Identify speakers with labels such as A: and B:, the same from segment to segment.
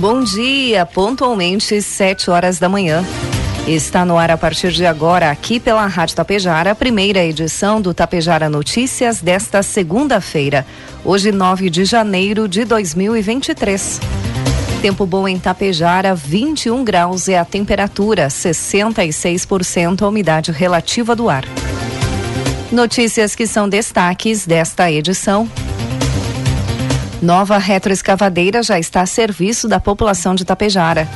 A: Bom dia, pontualmente sete horas da manhã. Está no ar a partir de agora, aqui pela Rádio Tapejara, a primeira edição do Tapejara Notícias desta segunda-feira, hoje 9 de janeiro de 2023. Tempo bom em Tapejara, 21 graus é a temperatura, 66% a umidade relativa do ar. Notícias que são destaques desta edição. Nova retroescavadeira já está a serviço da população de Tapejara.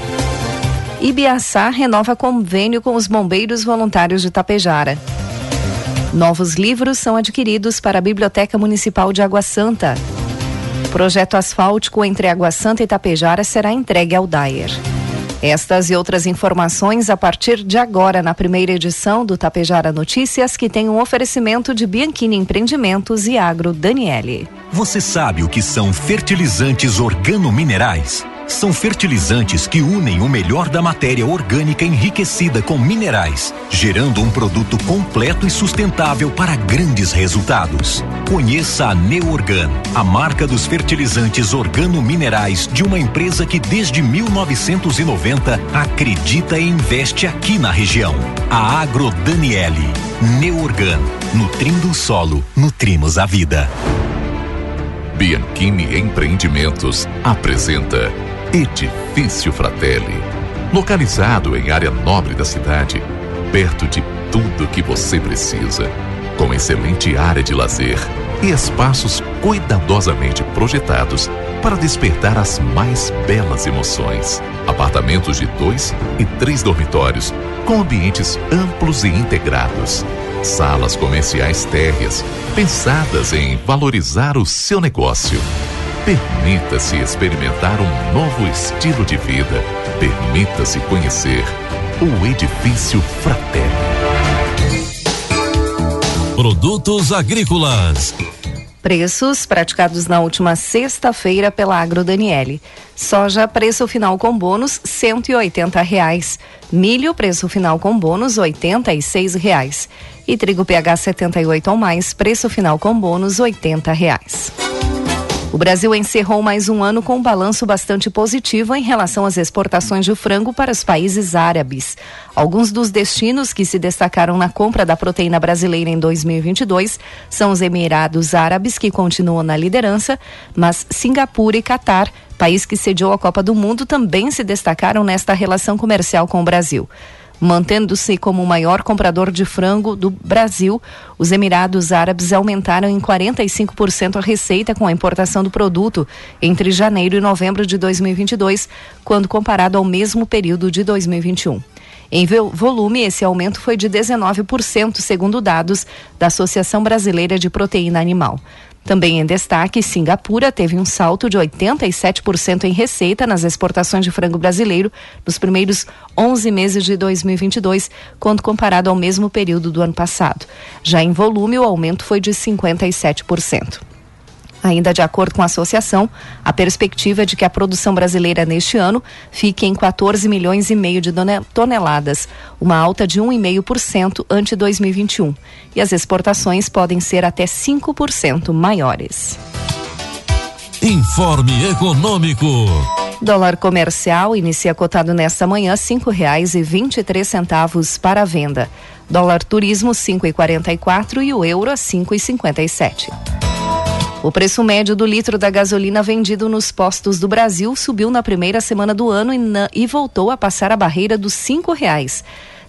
A: Ibiaçá renova convênio com os bombeiros voluntários de Tapejara. Novos livros são adquiridos para a Biblioteca Municipal de Água Santa. Projeto asfáltico entre Água Santa e Tapejara será entregue ao Dyer. Estas e outras informações a partir de agora na primeira edição do Tapejara Notícias, que tem um oferecimento de Bianchini Empreendimentos e Agro Daniele.
B: Você sabe o que são fertilizantes organominerais? São fertilizantes que unem o melhor da matéria orgânica enriquecida com minerais, gerando um produto completo e sustentável para grandes resultados. Conheça a Neorgan, a marca dos fertilizantes organominerais de uma empresa que desde 1990 acredita e investe aqui na região. A Agro Daniele. Neorgan, nutrindo o solo, nutrimos a vida.
C: Bianchini Empreendimentos apresenta Edifício Fratelli. Localizado em área nobre da cidade, perto de tudo que você precisa, com excelente área de lazer e espaços cuidadosamente projetados para despertar as mais belas emoções. Apartamentos de dois e três dormitórios, com ambientes amplos e integrados. Salas comerciais térreas, pensadas em valorizar o seu negócio. Permita-se experimentar um novo estilo de vida. Permita-se conhecer o Edifício Fratelli.
D: Produtos agrícolas.
A: Preços praticados na última sexta-feira pela Agro Daniele. Soja, preço final com bônus, cento e oitenta reais. Milho, preço final com bônus, oitenta e seis reais. E trigo PH 78 ou mais, preço final com bônus, oitenta reais. O Brasil encerrou mais um ano com um balanço bastante positivo em relação às exportações de frango para os países árabes. Alguns dos destinos que se destacaram na compra da proteína brasileira em 2022 são os Emirados Árabes, que continuam na liderança, mas Singapura e Catar país que sediou a Copa do Mundo, também se destacaram nesta relação comercial com o Brasil. Mantendo-se como o maior comprador de frango do Brasil, os Emirados Árabes aumentaram em 45% a receita com a importação do produto entre janeiro e novembro de 2022, quando comparado ao mesmo período de 2021. Em volume, esse aumento foi de 19%, segundo dados da Associação Brasileira de Proteína Animal. Também em destaque, Singapura teve um salto de 87% em receita nas exportações de frango brasileiro nos primeiros 11 meses de 2022, quando comparado ao mesmo período do ano passado. Já em volume, o aumento foi de 57%. Ainda de acordo com a associação, a perspectiva é de que a produção brasileira neste ano fique em 14 milhões e meio de toneladas, uma alta de 1,5% ante 2021. E as exportações podem ser até 5% maiores.
D: Informe Econômico.
A: Dólar comercial inicia cotado nesta manhã cinco reais e vinte e três centavos para a venda. Dólar turismo cinco e quarenta e quatro e o euro a cinco e cinquenta e sete. O preço médio do litro da gasolina vendido nos postos do Brasil subiu na primeira semana do ano e, na, e voltou a passar a barreira dos cinco reais.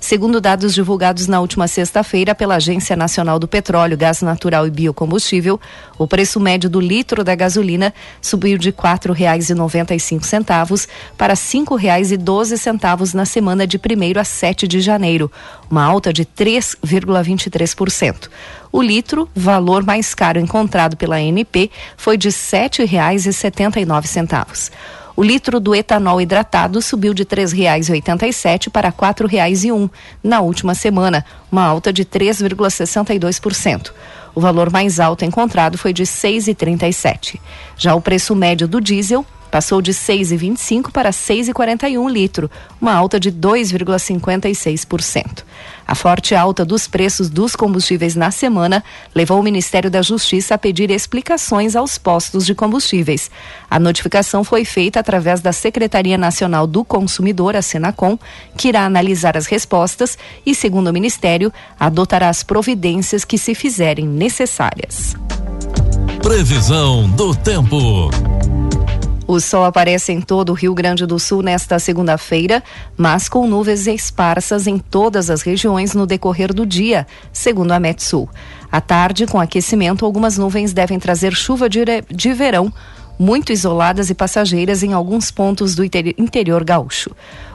A: Segundo dados divulgados na última sexta-feira pela Agência Nacional do Petróleo, Gás Natural e Biocombustível, o preço médio do litro da gasolina subiu de R$ 4,95 para R$ 5,12 na semana de 1 a 7 de janeiro, uma alta de 3,23%. O litro, valor mais caro encontrado pela ANP, foi de R$ 7,79. O litro do etanol hidratado subiu de R$ 3,87 para R$ 4,01 na última semana, uma alta de 3,62%. O valor mais alto encontrado foi de R$ 6,37. Já o preço médio do diesel passou de 6,25 para 6,41 litro, uma alta de 2,56%. A forte alta dos preços dos combustíveis na semana levou o Ministério da Justiça a pedir explicações aos postos de combustíveis. A notificação foi feita através da Secretaria Nacional do Consumidor, a Senacom, que irá analisar as respostas e, segundo o Ministério, adotará as providências que se fizerem necessárias.
D: Previsão do tempo.
A: O sol aparece em todo o Rio Grande do Sul nesta segunda-feira, mas com nuvens esparsas em todas as regiões no decorrer do dia, segundo a Metsul. À tarde, com aquecimento, algumas nuvens devem trazer chuva de, de verão, muito isoladas e passageiras em alguns pontos do interior gaúcho.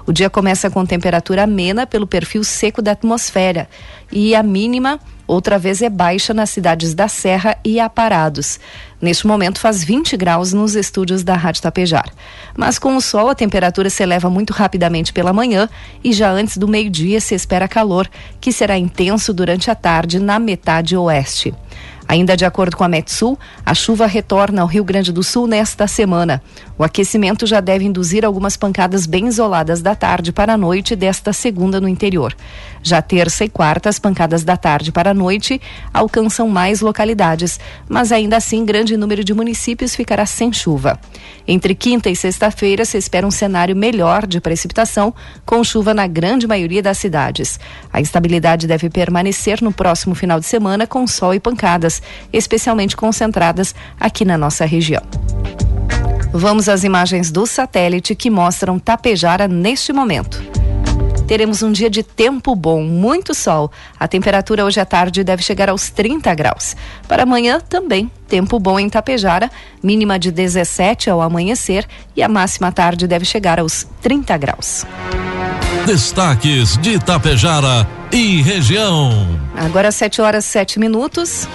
A: O dia começa com temperatura amena pelo perfil seco da atmosfera e a mínima outra vez é baixa nas cidades da Serra e Aparados. Neste momento faz 20 graus nos estúdios da Rádio Tapejar. Mas com o sol a temperatura se eleva muito rapidamente pela manhã e já antes do meio-dia se espera calor, que será intenso durante a tarde na metade oeste. Ainda de acordo com a Metsul, a chuva retorna ao Rio Grande do Sul nesta semana. O aquecimento já deve induzir algumas pancadas bem isoladas da tarde para a noite desta segunda no interior. Já terça e quarta, as pancadas da tarde para a noite alcançam mais localidades, mas ainda assim grande número de municípios ficará sem chuva. Entre quinta e sexta-feira se espera um cenário melhor de precipitação, com chuva na grande maioria das cidades. A instabilidade deve permanecer no próximo final de semana com sol e pancadas especialmente concentradas aqui na nossa região. Vamos às imagens do satélite que mostram Tapejara neste momento. Teremos um dia de tempo bom, muito sol. A temperatura hoje à tarde deve chegar aos 30 graus. Para amanhã também, tempo bom em Tapejara, mínima de 17 ao amanhecer e a máxima à tarde deve chegar aos 30 graus.
D: Destaques de Tapejara e região.
A: Agora 7 horas 7 minutos.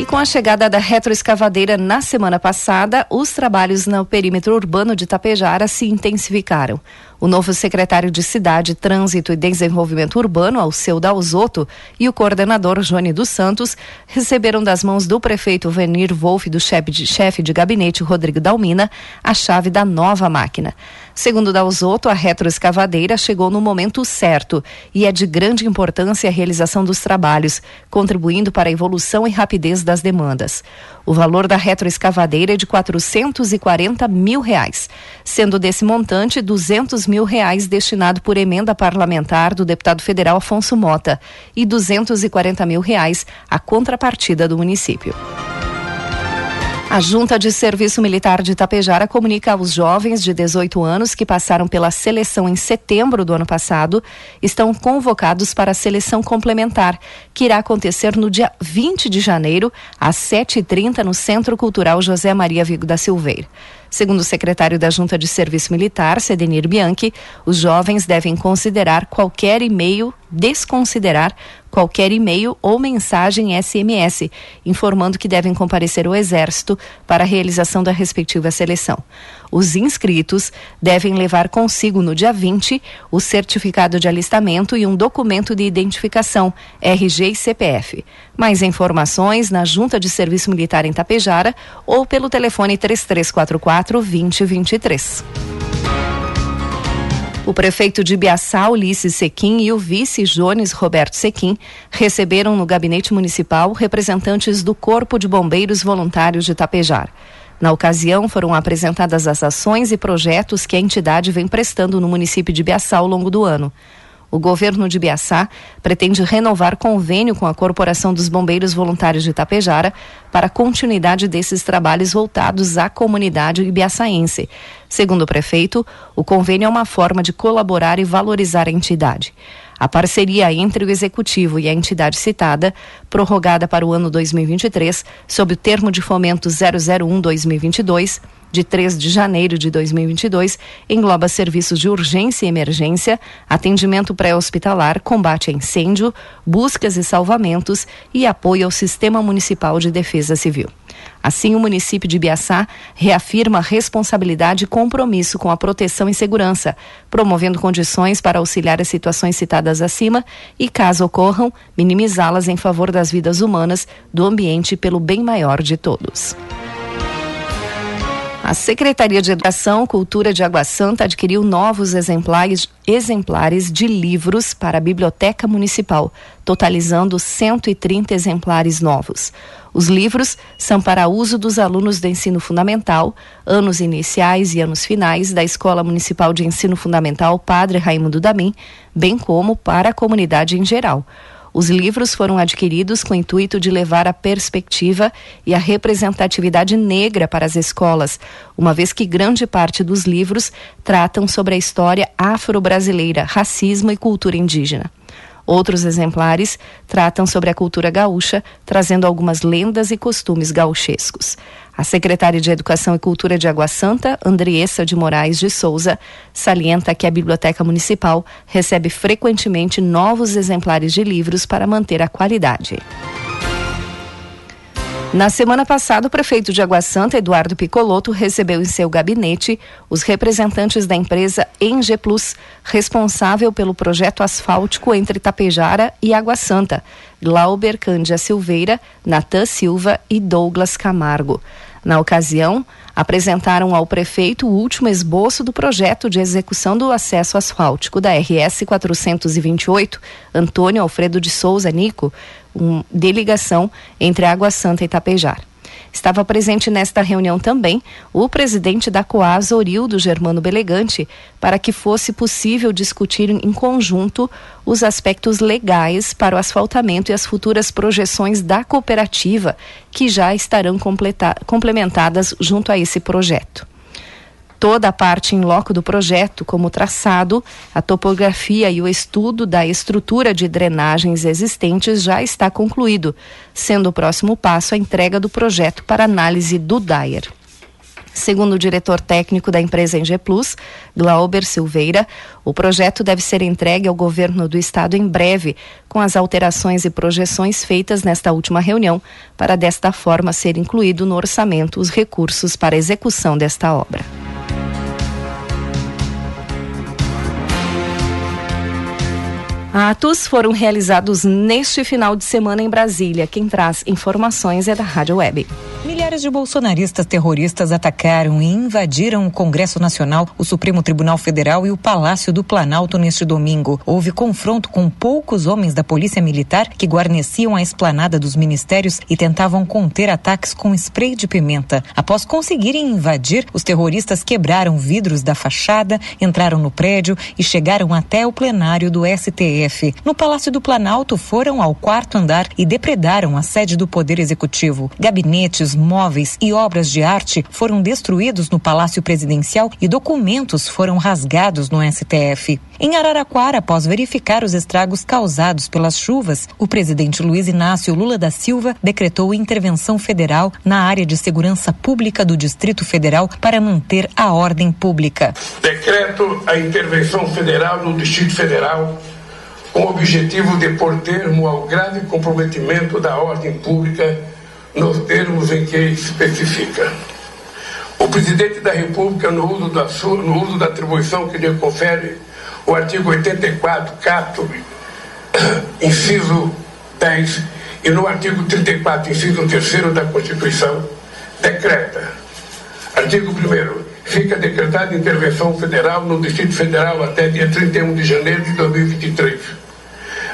A: E com a chegada da retroescavadeira na semana passada, os trabalhos no perímetro urbano de Tapejara se intensificaram. O novo secretário de Cidade, Trânsito e Desenvolvimento Urbano, Alceu Dalzotto, e o coordenador Joane dos Santos receberam das mãos do prefeito Venir Wolff e do chefe de, chefe de gabinete Rodrigo Dalmina a chave da nova máquina. Segundo Dalzotto, a retroescavadeira chegou no momento certo e é de grande importância a realização dos trabalhos, contribuindo para a evolução e rapidez das demandas. O valor da retroescavadeira é de 440 mil reais, sendo desse montante 200 mil reais destinado por emenda parlamentar do deputado federal Afonso Mota e 240 mil reais a contrapartida do município. A Junta de Serviço Militar de Itapejara comunica aos jovens de 18 anos que passaram pela seleção em setembro do ano passado estão convocados para a seleção complementar, que irá acontecer no dia 20 de janeiro, às 7h30, no Centro Cultural José Maria Vigo da Silveira. Segundo o secretário da Junta de Serviço Militar, Sedenir Bianchi, os jovens devem considerar qualquer e-mail, desconsiderar qualquer e-mail ou mensagem SMS, informando que devem comparecer ao Exército para a realização da respectiva seleção. Os inscritos devem levar consigo no dia 20 o certificado de alistamento e um documento de identificação, RG e CPF. Mais informações na Junta de Serviço Militar em Tapejara ou pelo telefone 3344 2023. O prefeito de Biaçá, Ulisses Sequim, e o vice Jones Roberto Sequim receberam no gabinete municipal representantes do Corpo de Bombeiros Voluntários de Tapejar. Na ocasião, foram apresentadas as ações e projetos que a entidade vem prestando no município de Biaçá ao longo do ano. O governo de Biaçá pretende renovar convênio com a Corporação dos Bombeiros Voluntários de Itapejara para continuidade desses trabalhos voltados à comunidade ibiaçaense. Segundo o prefeito, o convênio é uma forma de colaborar e valorizar a entidade. A parceria entre o executivo e a entidade citada, prorrogada para o ano 2023, sob o termo de fomento 001-2022, de 3 de janeiro de 2022, engloba serviços de urgência e emergência, atendimento pré-hospitalar, combate a incêndio, buscas e salvamentos e apoio ao Sistema Municipal de Defesa Civil. Assim, o município de Biaçá reafirma responsabilidade e compromisso com a proteção e segurança, promovendo condições para auxiliar as situações citadas acima e, caso ocorram, minimizá-las em favor das vidas humanas, do ambiente e pelo bem maior de todos. A Secretaria de Educação, Cultura de Água Santa adquiriu novos exemplares, exemplares de livros para a Biblioteca Municipal, totalizando 130 exemplares novos. Os livros são para uso dos alunos do ensino fundamental, anos iniciais e anos finais da Escola Municipal de Ensino Fundamental Padre Raimundo Damin, bem como para a comunidade em geral. Os livros foram adquiridos com o intuito de levar a perspectiva e a representatividade negra para as escolas, uma vez que grande parte dos livros tratam sobre a história afro-brasileira, racismo e cultura indígena. Outros exemplares tratam sobre a cultura gaúcha, trazendo algumas lendas e costumes gauchescos. A secretária de Educação e Cultura de Água Santa, Andriessa de Moraes de Souza, salienta que a Biblioteca Municipal recebe frequentemente novos exemplares de livros para manter a qualidade. Na semana passada, o prefeito de Água Santa, Eduardo Picoloto, recebeu em seu gabinete os representantes da empresa Enge Plus, responsável pelo projeto asfáltico entre Tapejara e Água Santa, Glauber Cândia Silveira, Natan Silva e Douglas Camargo. Na ocasião, apresentaram ao prefeito o último esboço do projeto de execução do acesso asfáltico da RS 428, Antônio Alfredo de Souza Nico, um, de ligação entre Água Santa e Tapejar. Estava presente nesta reunião também o presidente da Coasa, Orildo Germano Belegante, para que fosse possível discutir em conjunto os aspectos legais para o asfaltamento e as futuras projeções da cooperativa, que já estarão complementadas junto a esse projeto. Toda a parte em loco do projeto, como o traçado, a topografia e o estudo da estrutura de drenagens existentes já está concluído, sendo o próximo passo a entrega do projeto para análise do Dyer. Segundo o diretor técnico da empresa Eng Plus, Glauber Silveira, o projeto deve ser entregue ao governo do estado em breve, com as alterações e projeções feitas nesta última reunião, para desta forma ser incluído no orçamento os recursos para execução desta obra. Atos foram realizados neste final de semana em Brasília. Quem traz informações é da Rádio Web.
E: Milhares de bolsonaristas terroristas atacaram e invadiram o Congresso Nacional, o Supremo Tribunal Federal e o Palácio do Planalto neste domingo. Houve confronto com poucos homens da Polícia Militar que guarneciam a esplanada dos ministérios e tentavam conter ataques com spray de pimenta. Após conseguirem invadir, os terroristas quebraram vidros da fachada, entraram no prédio e chegaram até o plenário do STF. No Palácio do Planalto, foram ao quarto andar e depredaram a sede do Poder Executivo. Gabinetes, móveis e obras de arte foram destruídos no Palácio Presidencial e documentos foram rasgados no STF. Em Araraquara, após verificar os estragos causados pelas chuvas, o presidente Luiz Inácio Lula da Silva decretou intervenção federal na área de segurança pública do Distrito Federal para manter a ordem pública.
F: Decreto a intervenção federal no Distrito Federal com o objetivo de pôr termo ao grave comprometimento da ordem pública nos termos em que especifica. O presidente da República, no uso da, sua, no uso da atribuição que lhe confere o artigo 84, cato, inciso 10, e no artigo 34, inciso 3 da Constituição, decreta. Artigo 1 fica decretada intervenção federal no Distrito Federal até dia 31 de janeiro de 2023.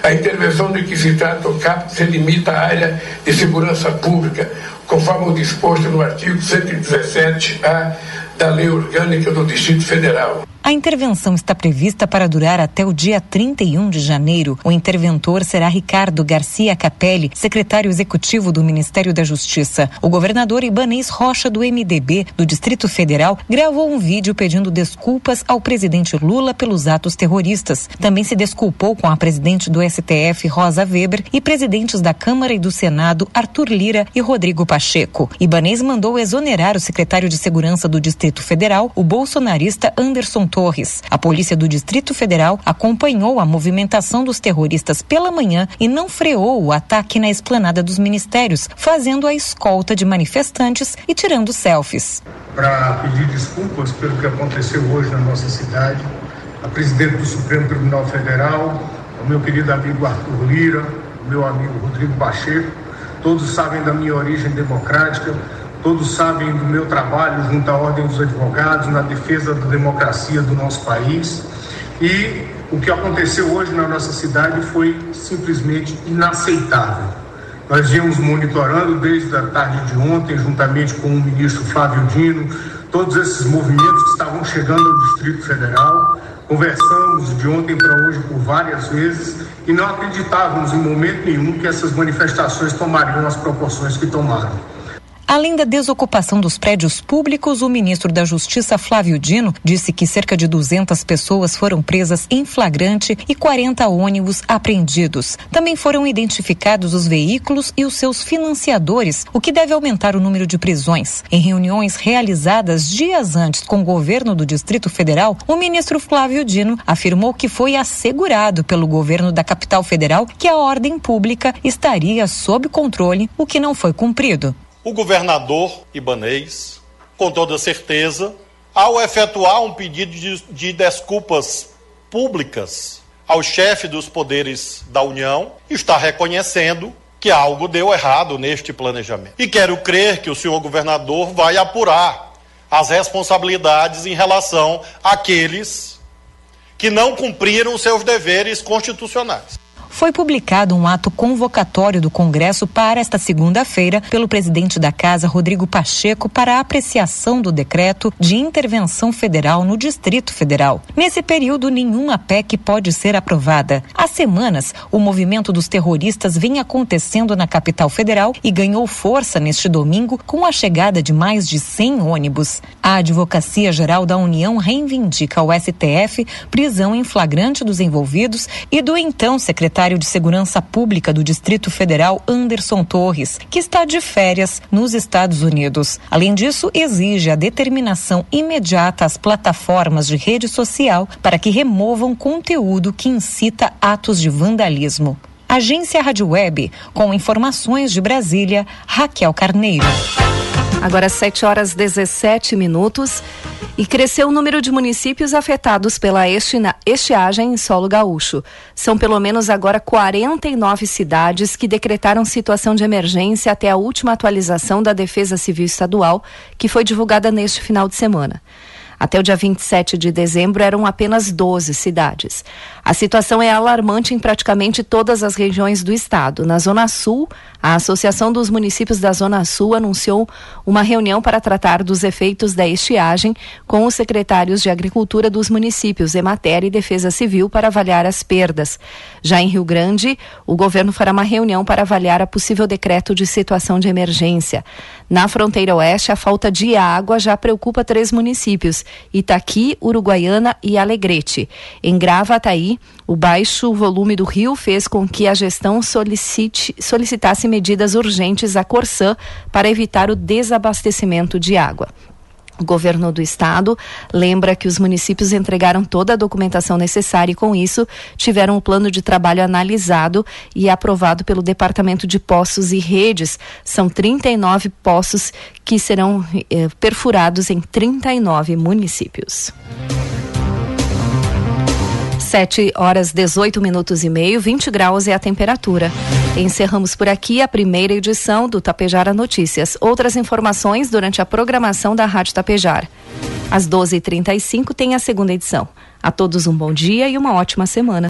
F: A intervenção de que se trata o CAP se limita à área de segurança pública, conforme o disposto no artigo 117-A da Lei Orgânica do Distrito Federal.
E: A intervenção está prevista para durar até o dia 31 de janeiro. O interventor será Ricardo Garcia Capelli, secretário executivo do Ministério da Justiça. O governador Ibanês Rocha, do MDB do Distrito Federal, gravou um vídeo pedindo desculpas ao presidente Lula pelos atos terroristas. Também se desculpou com a presidente do STF, Rosa Weber, e presidentes da Câmara e do Senado, Arthur Lira e Rodrigo Pacheco. Ibanês mandou exonerar o secretário de Segurança do Distrito Federal, o bolsonarista Anderson Torres. A Polícia do Distrito Federal acompanhou a movimentação dos terroristas pela manhã e não freou o ataque na esplanada dos ministérios, fazendo a escolta de manifestantes e tirando selfies.
G: Para pedir desculpas pelo que aconteceu hoje na nossa cidade, a presidente do Supremo Tribunal Federal, o meu querido amigo Arthur Lira, o meu amigo Rodrigo Pacheco, todos sabem da minha origem democrática, todos sabem do meu trabalho junto à Ordem dos Advogados na defesa da democracia do nosso país. E o que aconteceu hoje na nossa cidade foi simplesmente inaceitável. Nós viemos monitorando desde a tarde de ontem, juntamente com o ministro Flávio Dino, todos esses movimentos que estavam chegando ao Distrito Federal. Conversamos de ontem para hoje por várias vezes e não acreditávamos em momento nenhum que essas manifestações tomariam as proporções que tomaram.
E: Além da desocupação dos prédios públicos, o ministro da Justiça, Flávio Dino, disse que cerca de 200 pessoas foram presas em flagrante e 40 ônibus apreendidos. Também foram identificados os veículos e os seus financiadores, o que deve aumentar o número de prisões. Em reuniões realizadas dias antes com o governo do Distrito Federal, o ministro Flávio Dino afirmou que foi assegurado pelo governo da capital federal que a ordem pública estaria sob controle, o que não foi cumprido.
H: O governador Ibanês, com toda certeza, ao efetuar um pedido de, de desculpas públicas ao chefe dos poderes da União, está reconhecendo que algo deu errado neste planejamento. E quero crer que o senhor governador vai apurar as responsabilidades em relação àqueles que não cumpriram seus deveres constitucionais
E: foi publicado um ato convocatório do Congresso para esta segunda-feira pelo presidente da Casa, Rodrigo Pacheco, para apreciação do decreto de intervenção federal no Distrito Federal. Nesse período, nenhuma PEC pode ser aprovada. Há semanas, o movimento dos terroristas vem acontecendo na capital federal e ganhou força neste domingo com a chegada de mais de 100 ônibus. A Advocacia Geral da União reivindica ao STF prisão em flagrante dos envolvidos e do então secretário secretário de Segurança Pública do Distrito Federal, Anderson Torres, que está de férias nos Estados Unidos. Além disso, exige a determinação imediata às plataformas de rede social para que removam conteúdo que incita atos de vandalismo. Agência Rádio Web, com informações de Brasília, Raquel Carneiro.
A: Agora 7 horas 17 minutos e cresceu o número de municípios afetados pela estiagem em solo gaúcho. São pelo menos agora 49 cidades que decretaram situação de emergência até a última atualização da Defesa Civil Estadual, que foi divulgada neste final de semana. Até o dia 27 de dezembro eram apenas 12 cidades. A situação é alarmante em praticamente todas as regiões do estado. Na Zona Sul, a Associação dos Municípios da Zona Sul anunciou uma reunião para tratar dos efeitos da estiagem com os secretários de Agricultura dos municípios, Emater e Defesa Civil para avaliar as perdas. Já em Rio Grande, o governo fará uma reunião para avaliar a possível decreto de situação de emergência. Na fronteira oeste, a falta de água já preocupa três municípios: Itaqui, Uruguaiana e Alegrete. Em Gravataí, o baixo volume do rio fez com que a gestão solicite, solicitasse medidas urgentes à Corsã para evitar o desabastecimento de água. O governo do estado lembra que os municípios entregaram toda a documentação necessária e, com isso, tiveram o plano de trabalho analisado e aprovado pelo Departamento de Poços e Redes. São 39 poços que serão eh, perfurados em 39 municípios. 7 horas 18 minutos e meio, 20 graus é a temperatura. Encerramos por aqui a primeira edição do Tapejara Notícias. Outras informações durante a programação da Rádio Tapejar. Às 12h35 tem a segunda edição. A todos um bom dia e uma ótima semana.